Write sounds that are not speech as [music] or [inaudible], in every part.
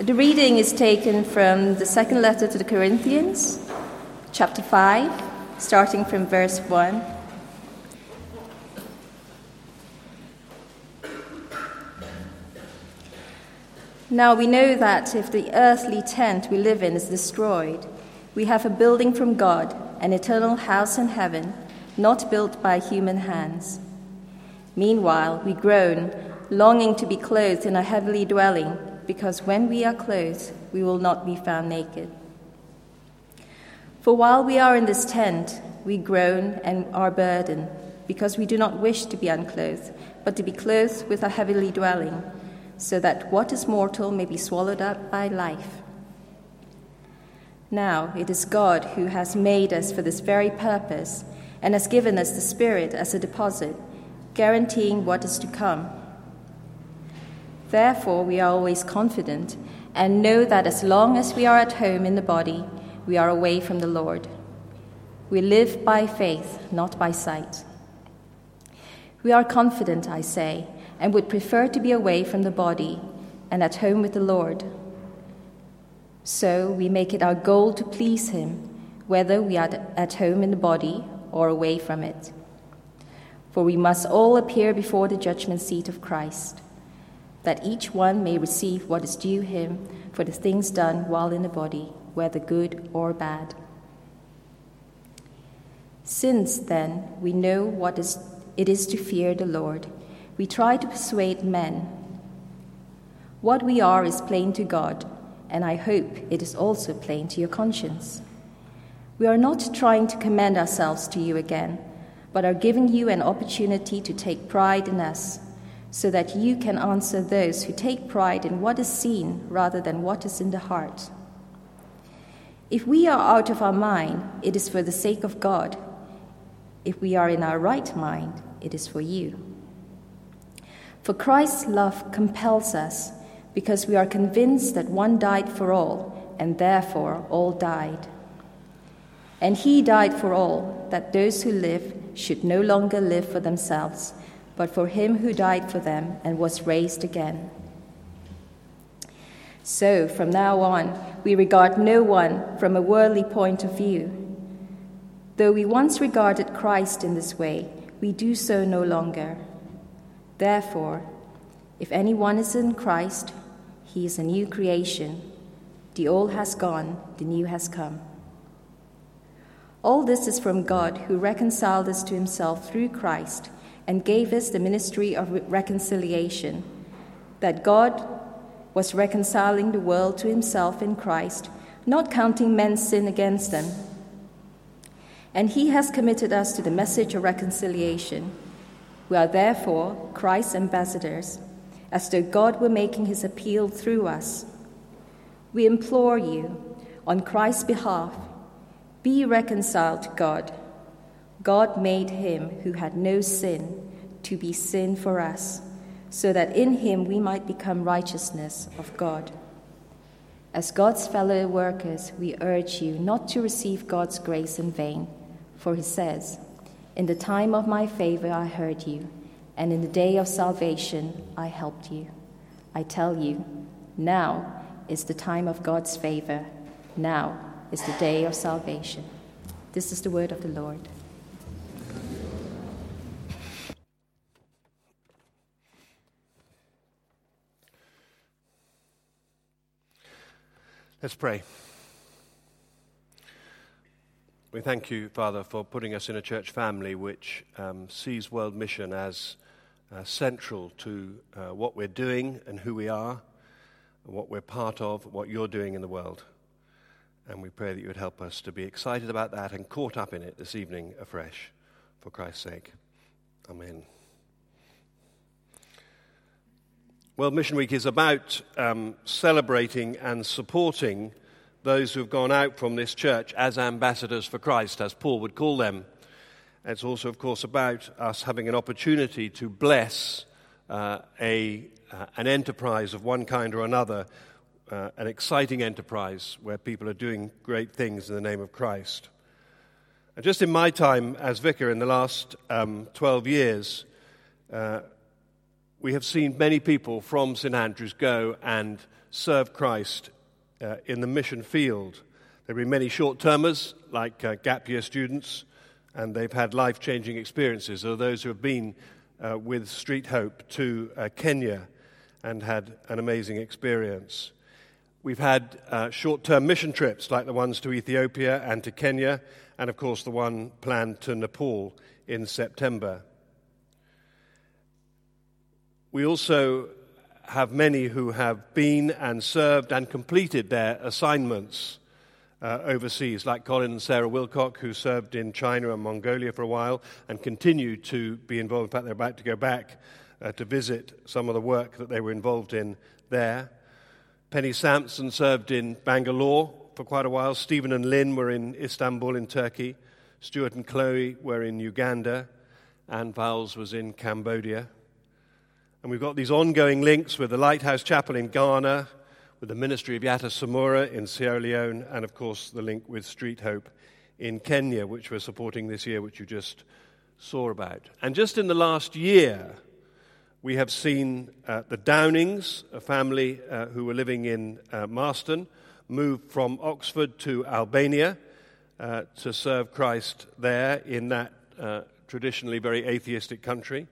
The reading is taken from the second letter to the Corinthians, chapter 5, starting from verse 1. Now we know that if the earthly tent we live in is destroyed, we have a building from God, an eternal house in heaven, not built by human hands. Meanwhile, we groan, longing to be clothed in a heavenly dwelling because when we are clothed, we will not be found naked. For while we are in this tent, we groan and are burdened, because we do not wish to be unclothed, but to be clothed with a heavenly dwelling, so that what is mortal may be swallowed up by life. Now it is God who has made us for this very purpose and has given us the Spirit as a deposit, guaranteeing what is to come. Therefore, we are always confident and know that as long as we are at home in the body, we are away from the Lord. We live by faith, not by sight. We are confident, I say, and would prefer to be away from the body and at home with the Lord. So we make it our goal to please Him, whether we are at home in the body or away from it. For we must all appear before the judgment seat of Christ that each one may receive what is due him for the things done while in the body, whether good or bad. Since then we know what is, it is to fear the Lord, we try to persuade men. What we are is plain to God, and I hope it is also plain to your conscience. We are not trying to commend ourselves to you again, but are giving you an opportunity to take pride in us so that you can answer those who take pride in what is seen rather than what is in the heart. If we are out of our mind, it is for the sake of God. If we are in our right mind, it is for you. For Christ's love compels us because we are convinced that one died for all, and therefore all died. And he died for all, that those who live should no longer live for themselves but for him who died for them and was raised again. So, from now on, we regard no one from a worldly point of view. Though we once regarded Christ in this way, we do so no longer. Therefore, if anyone is in Christ, he is a new creation. The old has gone, the new has come. All this is from God, who reconciled us to himself through Christ and gave us the ministry of reconciliation, that God was reconciling the world to himself in Christ, not counting men's sin against them. And he has committed us to the message of reconciliation. We are therefore Christ's ambassadors, as though God were making his appeal through us. We implore you, on Christ's behalf, be reconciled to God. God made him who had no sin to be sin for us, so that in him we might become righteousness of God. As God's fellow workers, we urge you not to receive God's grace in vain, for he says, In the time of my favor I heard you, and in the day of salvation I helped you. I tell you, now is the time of God's favor, now is the day of salvation. This is the word of the Lord. Let's pray. We thank you, Father, for putting us in a church family which um, sees world mission as uh, central to uh, what we're doing and who we are, and what we're part of, what you're doing in the world. And we pray that you would help us to be excited about that and caught up in it this evening afresh, for Christ's sake. Amen. World Mission Week is about um, celebrating and supporting those who have gone out from this church as ambassadors for Christ, as Paul would call them. It's also, of course, about us having an opportunity to bless uh, a, uh, an enterprise of one kind or another, uh, an exciting enterprise where people are doing great things in the name of Christ. And just in my time as vicar in the last um, 12 years, uh, we have seen many people from St Andrews go and serve Christ uh, in the mission field. There have been many short termers, like uh, gap year students, and they've had life changing experiences. There are those who have been uh, with Street Hope to uh, Kenya and had an amazing experience. We've had uh, short term mission trips like the ones to Ethiopia and to Kenya, and of course the one planned to Nepal in September. We also have many who have been and served and completed their assignments uh, overseas, like Colin and Sarah Wilcock, who served in China and Mongolia for a while and continue to be involved. In fact, they're about to go back uh, to visit some of the work that they were involved in there. Penny Sampson served in Bangalore for quite a while. Stephen and Lynn were in Istanbul in Turkey. Stuart and Chloe were in Uganda. Anne Vowles was in Cambodia. And we've got these ongoing links with the Lighthouse Chapel in Ghana, with the Ministry of Yatta Samura in Sierra Leone, and of course the link with Street Hope in Kenya, which we're supporting this year, which you just saw about. And just in the last year, we have seen uh, the Downings, a family uh, who were living in uh, Marston, move from Oxford to Albania uh, to serve Christ there in that uh, traditionally very atheistic country.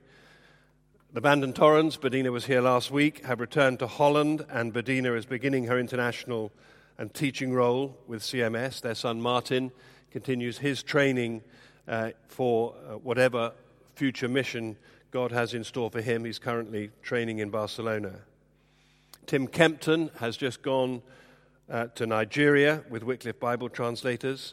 The Bandon Torrens, Bedina was here last week, have returned to Holland, and Bedina is beginning her international and teaching role with CMS. Their son Martin continues his training uh, for whatever future mission God has in store for him. He's currently training in Barcelona. Tim Kempton has just gone uh, to Nigeria with Wycliffe Bible translators.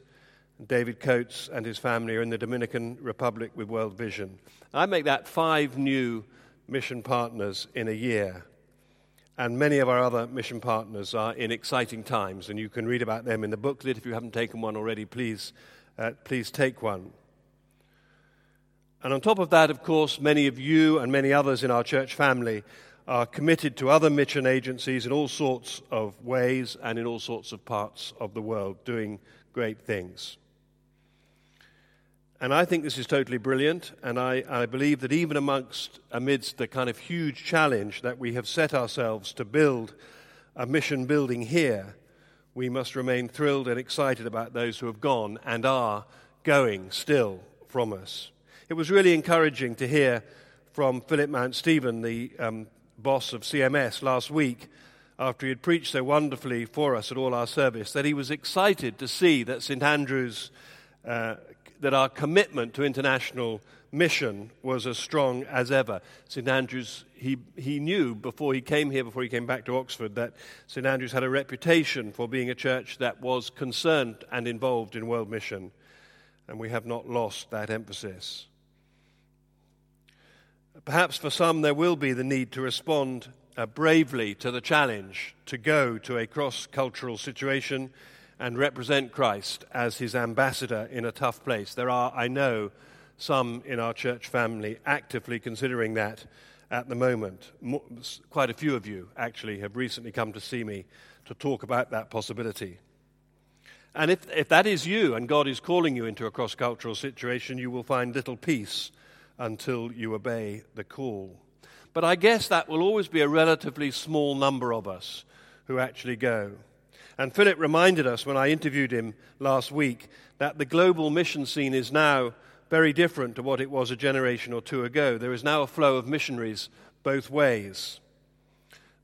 David Coates and his family are in the Dominican Republic with World Vision. I make that five new mission partners in a year. And many of our other mission partners are in exciting times, and you can read about them in the booklet. If you haven't taken one already, please, uh, please take one. And on top of that, of course, many of you and many others in our church family are committed to other mission agencies in all sorts of ways and in all sorts of parts of the world, doing great things. And I think this is totally brilliant, and I, I, believe that even amongst, amidst the kind of huge challenge that we have set ourselves to build a mission building here, we must remain thrilled and excited about those who have gone and are going still from us. It was really encouraging to hear from Philip Mounstephen, the um, boss of CMS, last week, after he had preached so wonderfully for us at all our service, that he was excited to see that St. Andrew's, uh, that our commitment to international mission was as strong as ever. St. Andrews, he, he knew before he came here, before he came back to Oxford, that St. Andrews had a reputation for being a church that was concerned and involved in world mission, and we have not lost that emphasis. Perhaps for some, there will be the need to respond uh, bravely to the challenge to go to a cross cultural situation and represent Christ as his ambassador in a tough place. There are, I know, some in our church family actively considering that at the moment. Quite a few of you actually have recently come to see me to talk about that possibility. And if, if that is you and God is calling you into a cross cultural situation, you will find little peace until you obey the call. But I guess that will always be a relatively small number of us who actually go. And Philip reminded us when I interviewed him last week that the global mission scene is now very different to what it was a generation or two ago. There is now a flow of missionaries both ways.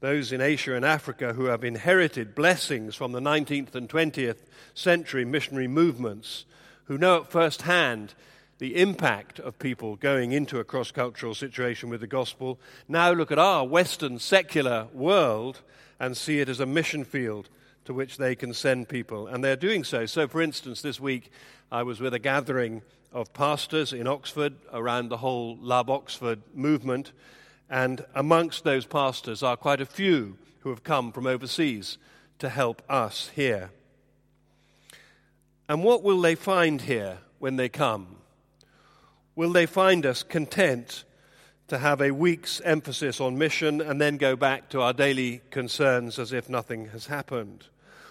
Those in Asia and Africa who have inherited blessings from the 19th and 20th century missionary movements, who know at first hand the impact of people going into a cross cultural situation with the gospel, now look at our Western secular world and see it as a mission field to which they can send people. And they're doing so. So, for instance, this week I was with a gathering of pastors in Oxford around the whole Love Oxford movement. And amongst those pastors are quite a few who have come from overseas to help us here. And what will they find here when they come? Will they find us content to have a week's emphasis on mission and then go back to our daily concerns as if nothing has happened?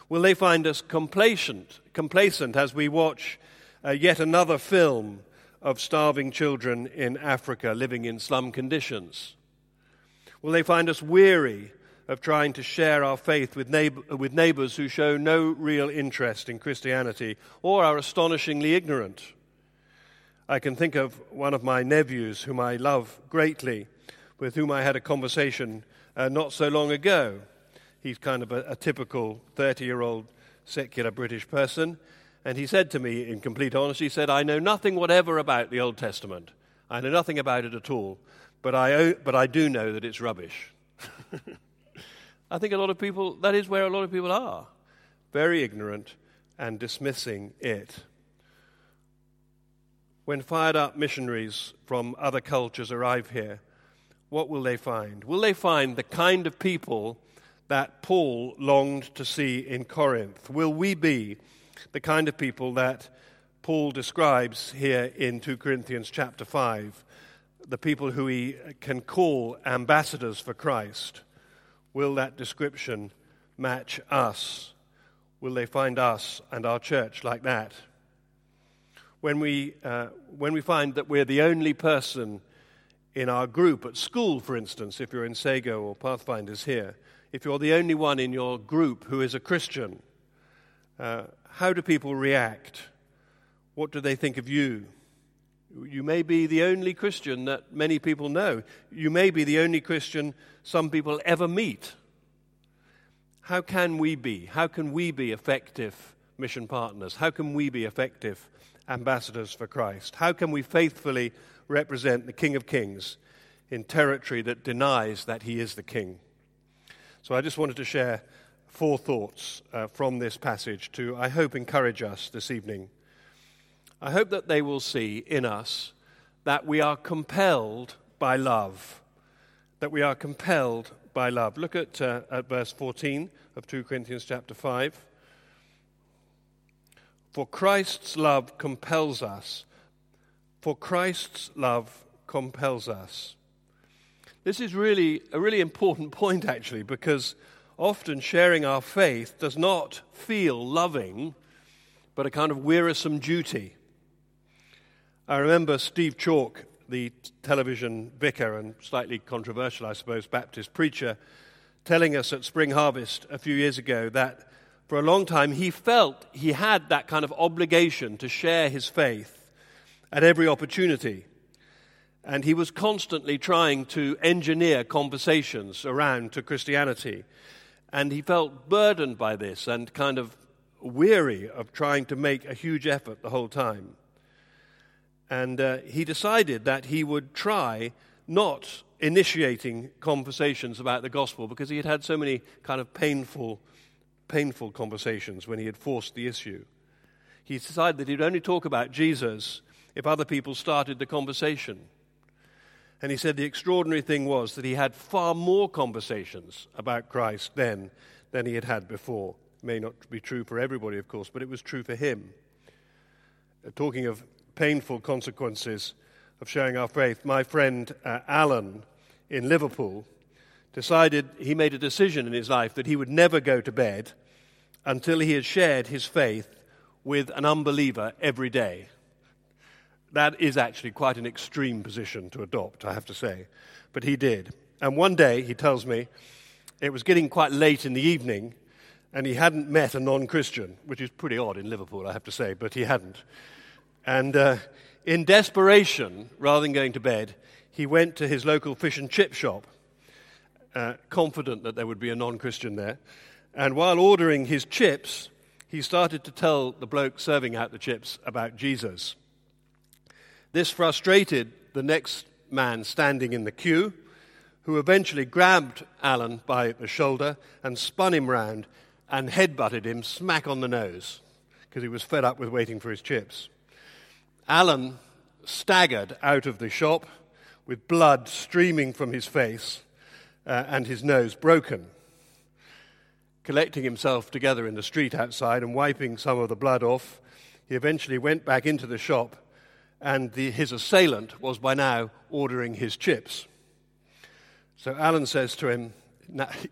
Will they find us complacent, complacent as we watch uh, yet another film of starving children in Africa living in slum conditions? Will they find us weary of trying to share our faith with, neighbor, with neighbors who show no real interest in Christianity or are astonishingly ignorant? I can think of one of my nephews whom I love greatly, with whom I had a conversation uh, not so long ago. He's kind of a, a typical 30 year old secular British person. And he said to me, in complete honesty, he said, I know nothing whatever about the Old Testament. I know nothing about it at all, but I, but I do know that it's rubbish. [laughs] I think a lot of people, that is where a lot of people are. Very ignorant and dismissing it. When fired up missionaries from other cultures arrive here, what will they find? Will they find the kind of people that Paul longed to see in Corinth? Will we be the kind of people that Paul describes here in 2 Corinthians chapter 5? The people who he can call ambassadors for Christ. Will that description match us? Will they find us and our church like that? When we, uh, when we find that we're the only person in our group at school, for instance, if you're in Sago or Pathfinders here, if you're the only one in your group who is a Christian, uh, how do people react? What do they think of you? You may be the only Christian that many people know. You may be the only Christian some people ever meet. How can we be? How can we be effective mission partners? How can we be effective ambassadors for Christ? How can we faithfully represent the King of Kings in territory that denies that he is the King? So I just wanted to share four thoughts uh, from this passage to, I hope, encourage us this evening. I hope that they will see in us that we are compelled by love. That we are compelled by love. Look at, uh, at verse 14 of 2 Corinthians chapter 5. For Christ's love compels us. For Christ's love compels us. This is really a really important [laughs] point, actually, because often sharing our faith does not feel loving, but a kind of wearisome duty. I remember Steve Chalke, the television vicar and slightly controversial, I suppose, Baptist preacher, telling us at Spring Harvest a few years ago that for a long time he felt he had that kind of obligation to share his faith at every opportunity. And he was constantly trying to engineer conversations around to Christianity. And he felt burdened by this and kind of weary of trying to make a huge effort the whole time. And uh, he decided that he would try not initiating conversations about the gospel because he had had so many kind of painful, painful conversations when he had forced the issue. He decided that he'd only talk about Jesus if other people started the conversation. And he said the extraordinary thing was that he had far more conversations about Christ then than he had had before. May not be true for everybody, of course, but it was true for him. Uh, talking of painful consequences of sharing our faith, my friend uh, Alan in Liverpool decided he made a decision in his life that he would never go to bed until he had shared his faith with an unbeliever every day. That is actually quite an extreme position to adopt, I have to say. But he did. And one day, he tells me, it was getting quite late in the evening, and he hadn't met a non Christian, which is pretty odd in Liverpool, I have to say, but he hadn't. And uh, in desperation, rather than going to bed, he went to his local fish and chip shop, uh, confident that there would be a non Christian there. And while ordering his chips, he started to tell the bloke serving out the chips about Jesus. This frustrated the next man standing in the queue, who eventually grabbed Alan by the shoulder and spun him round and headbutted him smack on the nose because he was fed up with waiting for his chips. Alan staggered out of the shop with blood streaming from his face uh, and his nose broken. Collecting himself together in the street outside and wiping some of the blood off, he eventually went back into the shop and the, his assailant was by now ordering his chips. So Alan says to him,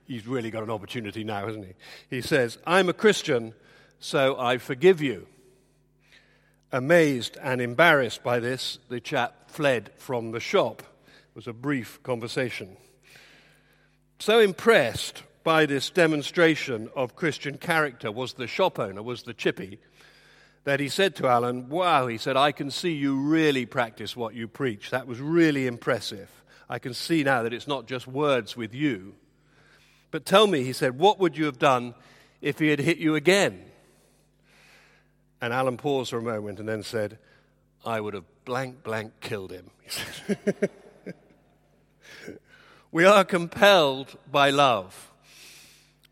he's really got an opportunity now, hasn't he? He says, I'm a Christian, so I forgive you. Amazed and embarrassed by this, the chap fled from the shop. It was a brief conversation. So impressed by this demonstration of Christian character was the shop owner, was the chippy, that he said to Alan, Wow, he said, I can see you really practice what you preach. That was really impressive. I can see now that it's not just words with you. But tell me, he said, what would you have done if he had hit you again? And Alan paused for a moment and then said, I would have blank, blank killed him. [laughs] we are compelled by love,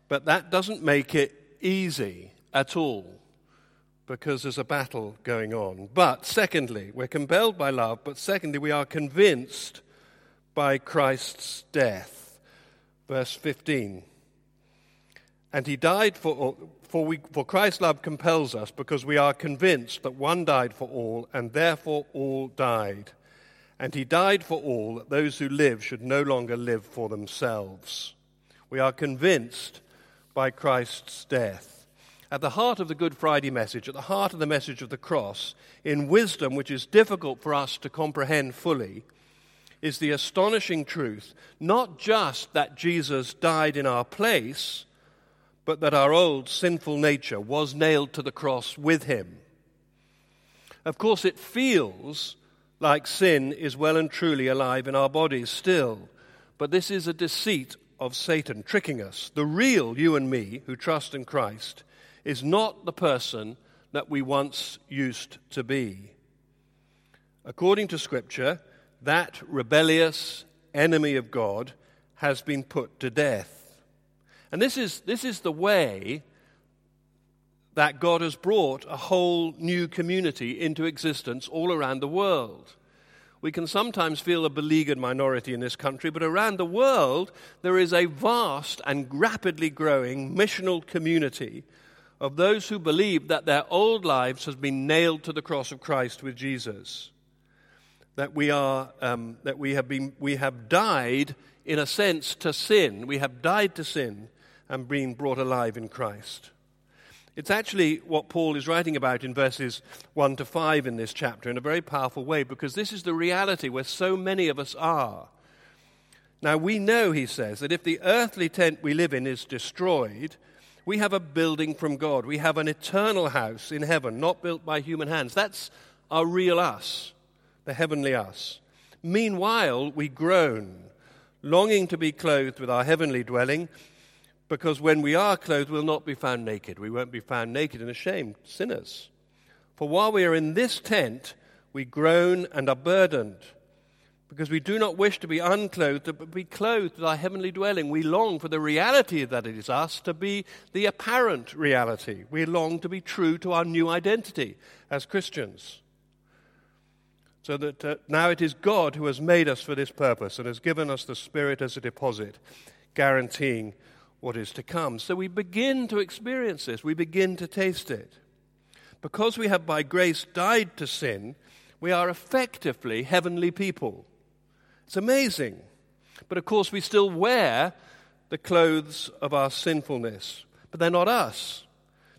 but that doesn't make it easy at all because there's a battle going on. But secondly, we're compelled by love, but secondly, we are convinced by Christ's death. Verse 15. And he died for, for, we, for Christ's love compels us because we are convinced that one died for all, and therefore all died. And he died for all, that those who live should no longer live for themselves. We are convinced by Christ's death. At the heart of the Good Friday message, at the heart of the message of the cross, in wisdom which is difficult for us to comprehend fully, is the astonishing truth not just that Jesus died in our place, but that our old sinful nature was nailed to the cross with him. Of course, it feels like sin is well and truly alive in our bodies still, but this is a deceit of Satan tricking us. The real you and me who trust in Christ is not the person that we once used to be. According to Scripture, that rebellious enemy of God has been put to death. And this is, this is the way that God has brought a whole new community into existence all around the world. We can sometimes feel a beleaguered minority in this country, but around the world there is a vast and rapidly growing missional community of those who believe that their old lives has been nailed to the cross of Christ with Jesus. That we are, um, that we have been, we have died in a sense to sin. We have died to sin and been brought alive in Christ. It's actually what Paul is writing about in verses 1 to 5 in this chapter in a very powerful way because this is the reality where so many of us are. Now, we know, he says, that if the earthly tent we live in is destroyed, we have a building from God. We have an eternal house in heaven, not built by human hands. That's our real us, the heavenly us. Meanwhile, we groan, longing to be clothed with our heavenly dwelling, because when we are clothed, we'll not be found naked. We won't be found naked and ashamed, sinners. For while we are in this tent, we groan and are burdened because we do not wish to be unclothed, but be clothed with our heavenly dwelling. We long for the reality that it is us to be the apparent reality. We long to be true to our new identity as Christians. So that uh, now it is God who has made us for this purpose and has given us the Spirit as a deposit, guaranteeing what is to come. So we begin to experience this, we begin to taste it. Because we have by grace died to sin, we are effectively heavenly people. It's amazing. But of course, we still wear the clothes of our sinfulness. But they're not us,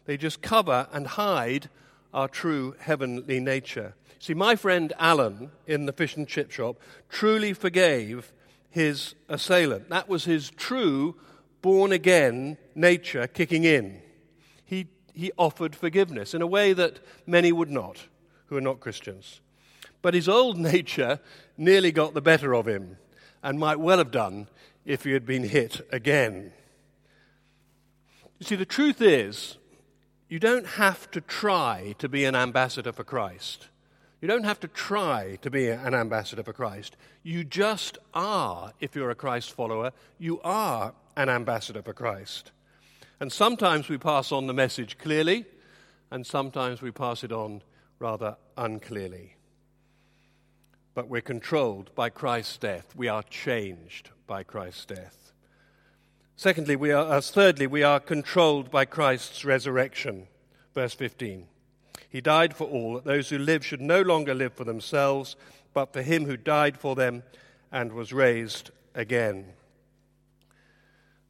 they just cover and hide our true heavenly nature. See, my friend Alan in the fish and chip shop truly forgave his assailant. That was his true born again nature kicking in. He, he offered forgiveness in a way that many would not, who are not Christians. But his old [laughs] nature nearly got the better of him and might well have done if he had been hit again. You see, the truth is, you don't have to try to be an ambassador for Christ. You don't have to try to be an ambassador for Christ. You just are, if you're a Christ follower, you are an ambassador for Christ. And sometimes we pass on the message clearly, and sometimes we pass it on rather unclearly but we're controlled by Christ's death. We are changed by Christ's death. Secondly, we are, uh, thirdly, we are controlled by Christ's resurrection. Verse 15. He died for all, that those who live should no longer live for themselves, but for him who died for them and was raised again.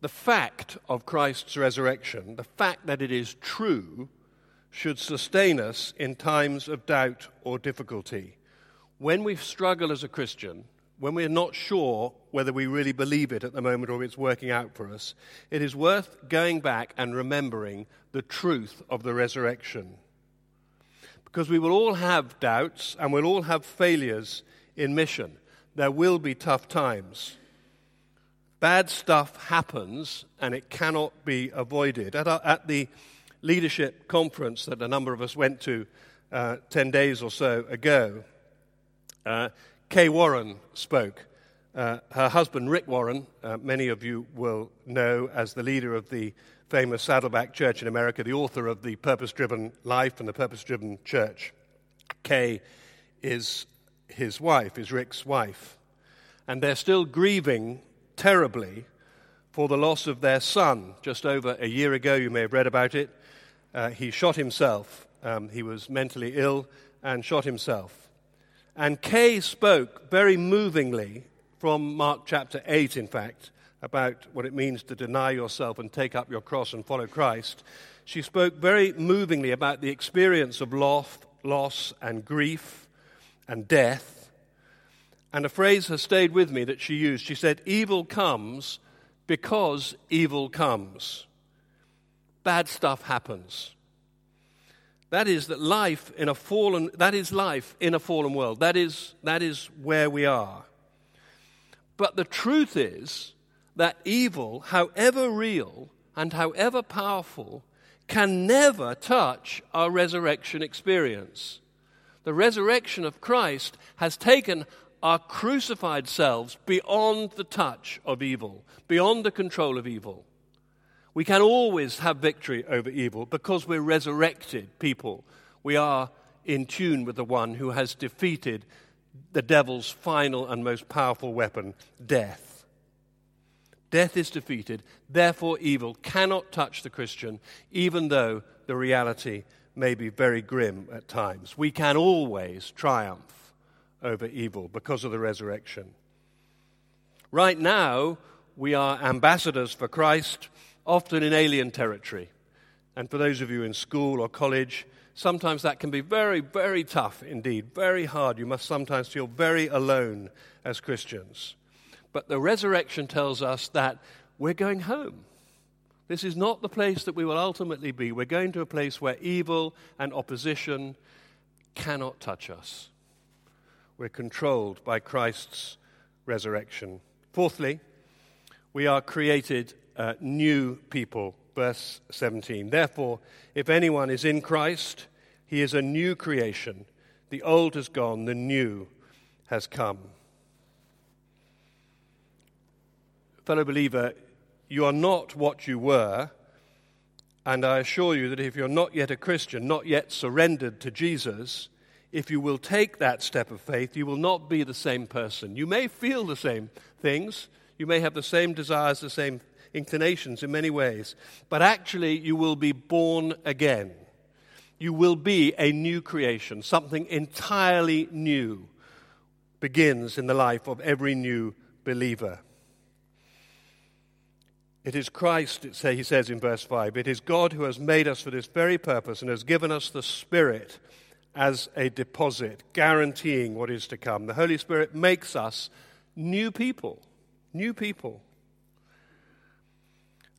The fact of Christ's resurrection, the fact that it is true, should sustain us in times of doubt or difficulty when we struggle as a Christian, when we're not sure whether we really believe it at the moment or it's working out for us, it is worth going back and remembering the truth of the resurrection. Because we will all have doubts and we'll all have failures in mission. There will be tough times. Bad stuff happens and it cannot be avoided. At, at the leadership conference that a number of us went to uh, 10 days or so ago, uh, Kay Warren spoke. Uh, her husband, Rick Warren, uh, many of you will know as the leader of the famous Saddleback Church in America, the author of The Purpose Driven Life and The Purpose Driven Church. Kay is his wife, is Rick's wife. And they're still grieving terribly for the loss of their son. Just over a year ago, you may have read about it, uh, he shot himself. Um, he was mentally ill and shot himself. And Kay spoke very movingly from Mark chapter 8, in fact, about what it means to deny yourself and take up your cross and follow Christ. She spoke very movingly about the experience of loss, loss and grief and death. And a phrase has stayed with me that she used. She said, Evil comes because evil comes. Bad stuff happens. That is that life in a fallen that is life in a fallen world. That is that is where we are. But the truth is that evil, however real and however powerful, can never touch our resurrection experience. The resurrection of Christ has taken our crucified selves beyond the touch of evil, beyond the control of evil. We can always have victory over evil because we're resurrected people. We are in tune with the one who has defeated the devil's final and most powerful weapon, death. Death is defeated, therefore, evil cannot touch the Christian, even though the reality may be very grim at times. We can always triumph over evil because of the resurrection. Right now, we are ambassadors for Christ often in alien territory. And for those of you in school or college, sometimes that can be very, very tough indeed, very hard. You must sometimes feel very alone as Christians. But the resurrection tells us that we're going home. This is not the place that we will ultimately be. We're going to a place where evil and opposition cannot touch us. We're controlled by Christ's resurrection. Fourthly, we are created uh, new people. Verse 17. Therefore, if anyone is in Christ, he is a new creation. The old has gone, the new has come. Fellow believer, you are not what you were. And I assure you that if you're not yet a Christian, not yet surrendered to Jesus, if you will take that step of faith, you will not be the same person. You may feel the same things, you may have the same desires, the same inclinations in many ways, but actually you will be born again. You will be a new creation, something entirely new begins in the life of every new believer. It is Christ, say, he says in verse 5, it is God who has made us for this very purpose and has given us the Spirit as a deposit, guaranteeing what is to come. The Holy Spirit makes us new people, new people.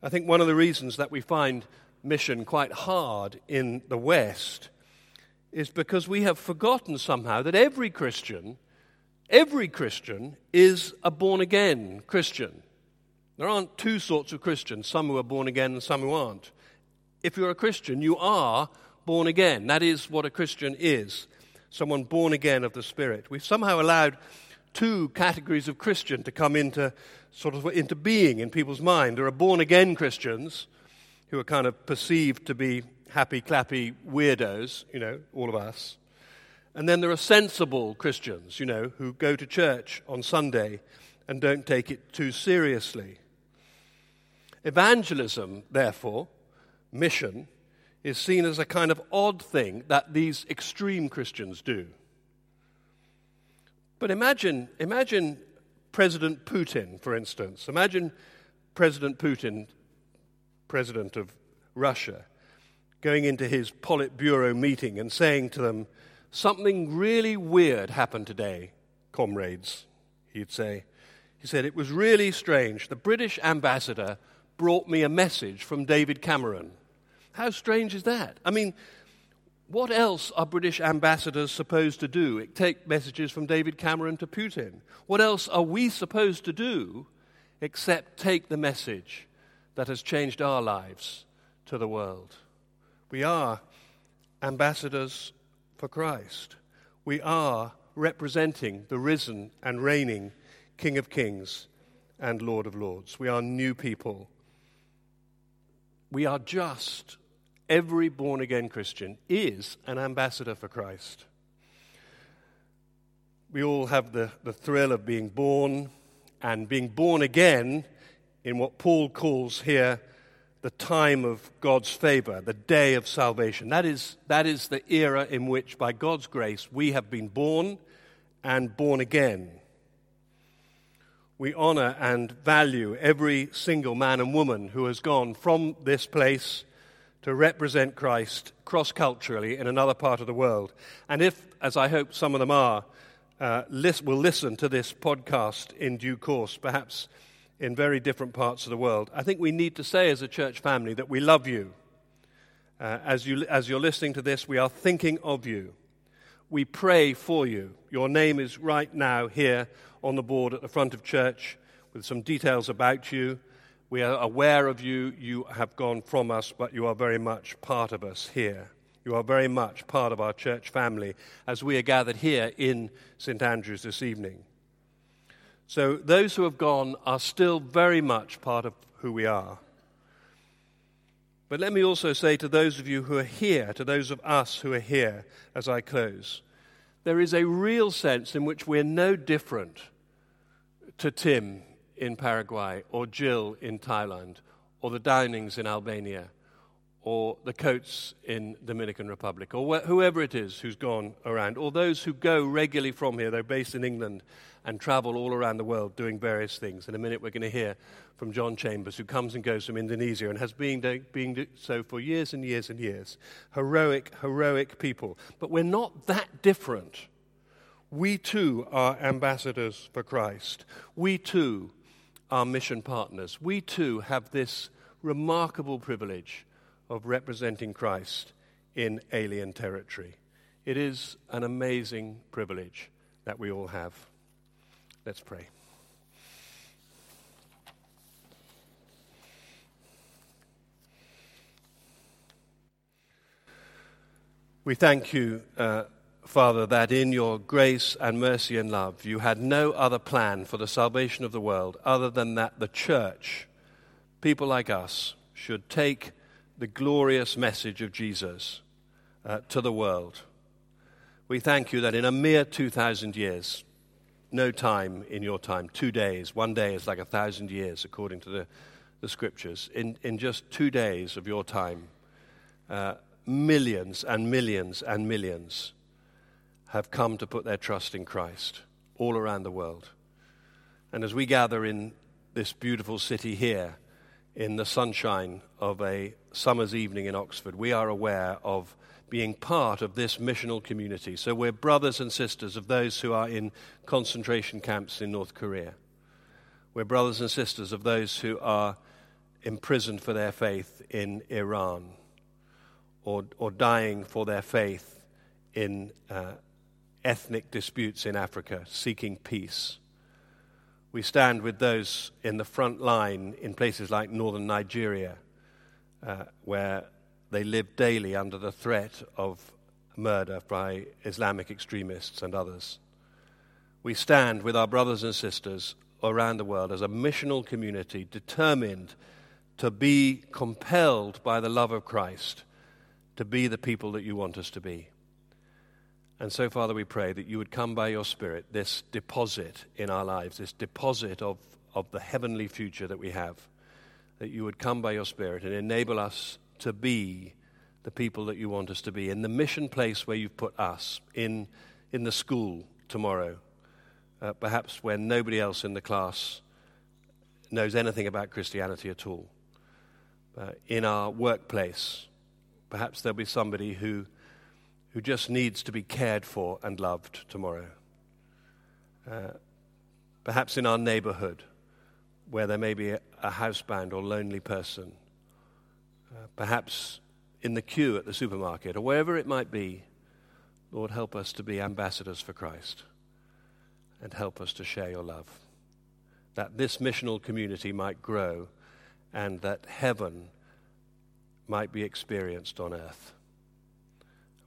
I think one of the reasons that we find mission quite hard in the West is because we have forgotten somehow that every Christian, every Christian is a born again Christian. There aren't two sorts of Christians, some who are born again and some who aren't. If you're a Christian, you are born again. That is what a Christian is someone born again of the Spirit. We've somehow allowed two categories of Christian to come into sort of into being in people's mind. There are born again Christians who are kind of perceived to be happy, clappy weirdos, you know, all of us. And then there are sensible Christians, you know, who go to church on Sunday and don't take it too seriously. Evangelism, therefore, mission, is seen as a kind of odd thing that these extreme Christians do. But imagine, imagine President Putin, for instance. Imagine President Putin, president of Russia, going into his Politburo meeting and saying to them, Something really weird happened today, comrades. he'd say. He said, It was really strange. The British ambassador brought me a message from David Cameron. How strange is that? I mean, what else are British ambassadors supposed to do? Take messages from David Cameron to Putin. What else are we supposed to do except take the message that has changed our lives to the world? We are ambassadors for Christ. We are representing the risen and reigning King of Kings and Lord of Lords. We are new people. We are just every born again Christian is an ambassador for Christ. We all have the, the thrill of being born and being born again in what Paul calls here the time of God's favor, the day of salvation. That is, that is the era in which, by God's grace, we have been born and born again. We honor and value every single man and woman who has gone from this place to represent Christ cross culturally in another part of the world. And if, as I hope some of them are, uh, list, will listen to this podcast in due course, perhaps in very different parts of the world, I think we need to say as a church family that we love you. Uh, as, you as you're listening to this, we are thinking of you. We pray for you. Your name is right now here on the board at the front of church with some details about you. We are aware of you. You have gone from us, but you are very much part of us here. You are very much part of our church family as we are gathered here in St. Andrews this evening. So, those who have gone are still very much part of who we are. But let me also say to those of you who are here, to those of us who are here as I close, there is a real sense in which we're no different to Tim in Paraguay, or Jill in Thailand, or the Downings in Albania, or the Coates in Dominican Republic, or wh- whoever it is who's gone around, or those who go regularly from here, they're based in England and travel all around the world doing various things. In a minute, we're going to hear from John Chambers, who comes and goes from Indonesia and has been doing so for years and years and years. Heroic, heroic people. But we're not that different. We too are ambassadors for Christ. We too our mission partners. We too have this remarkable privilege of representing Christ in alien territory. It is an amazing privilege that we all have. Let's pray. We thank you. Uh, Father, that in your grace and mercy and love, you had no other plan for the salvation of the world other than that the church, people like us, should take the glorious message of Jesus uh, to the world. We thank you that in a mere 2,000 years, no time in your time, two days, one day is like a thousand years according to the, the scriptures. In, in just two days of your time, uh, millions and millions and millions have come to put their trust in Christ all around the world. And as we gather in this beautiful city here, in the sunshine of a summer's evening in Oxford, we are aware of being part of this missional community. So we're brothers and sisters of those who are in concentration camps in North Korea. We're brothers and sisters of those who are imprisoned for their faith in Iran or, or dying for their faith in uh, ethnic disputes in Africa, seeking peace. We stand with those in the front line in places like northern Nigeria, uh, where they live daily under the threat of murder by Islamic extremists and others. We stand with our brothers and sisters around the world as a missional community determined to be compelled by the love of Christ to be the people that you want us to be. And so, Father, we pray that you would come by your Spirit, this deposit in our lives, this deposit of, of the heavenly future that we have, that you would come by your Spirit and enable us to be the people that you want us to be, in the mission place where you've put us, in, in the school tomorrow, uh, perhaps when nobody else in the class knows anything about Christianity at all. Uh, in our workplace, perhaps there'll be somebody who who just needs to be cared for and loved tomorrow. Uh, perhaps in our neighborhood, where there may be a, housebound or lonely person, uh, perhaps in the queue at the supermarket, or wherever it might be. Lord, help us to be ambassadors for Christ and help us to share your love. That this missional community might grow and that heaven might be experienced on earth.